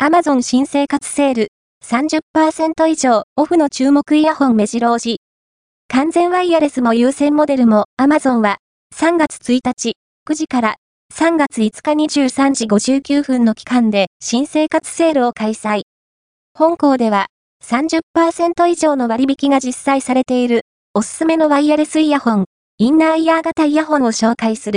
Amazon 新生活セール30%以上オフの注目イヤホン目白押し。完全ワイヤレスも優先モデルも Amazon は3月1日9時から3月5日23時59分の期間で新生活セールを開催。本校では30%以上の割引が実際されているおすすめのワイヤレスイヤホン、インナーイヤー型イヤホンを紹介する。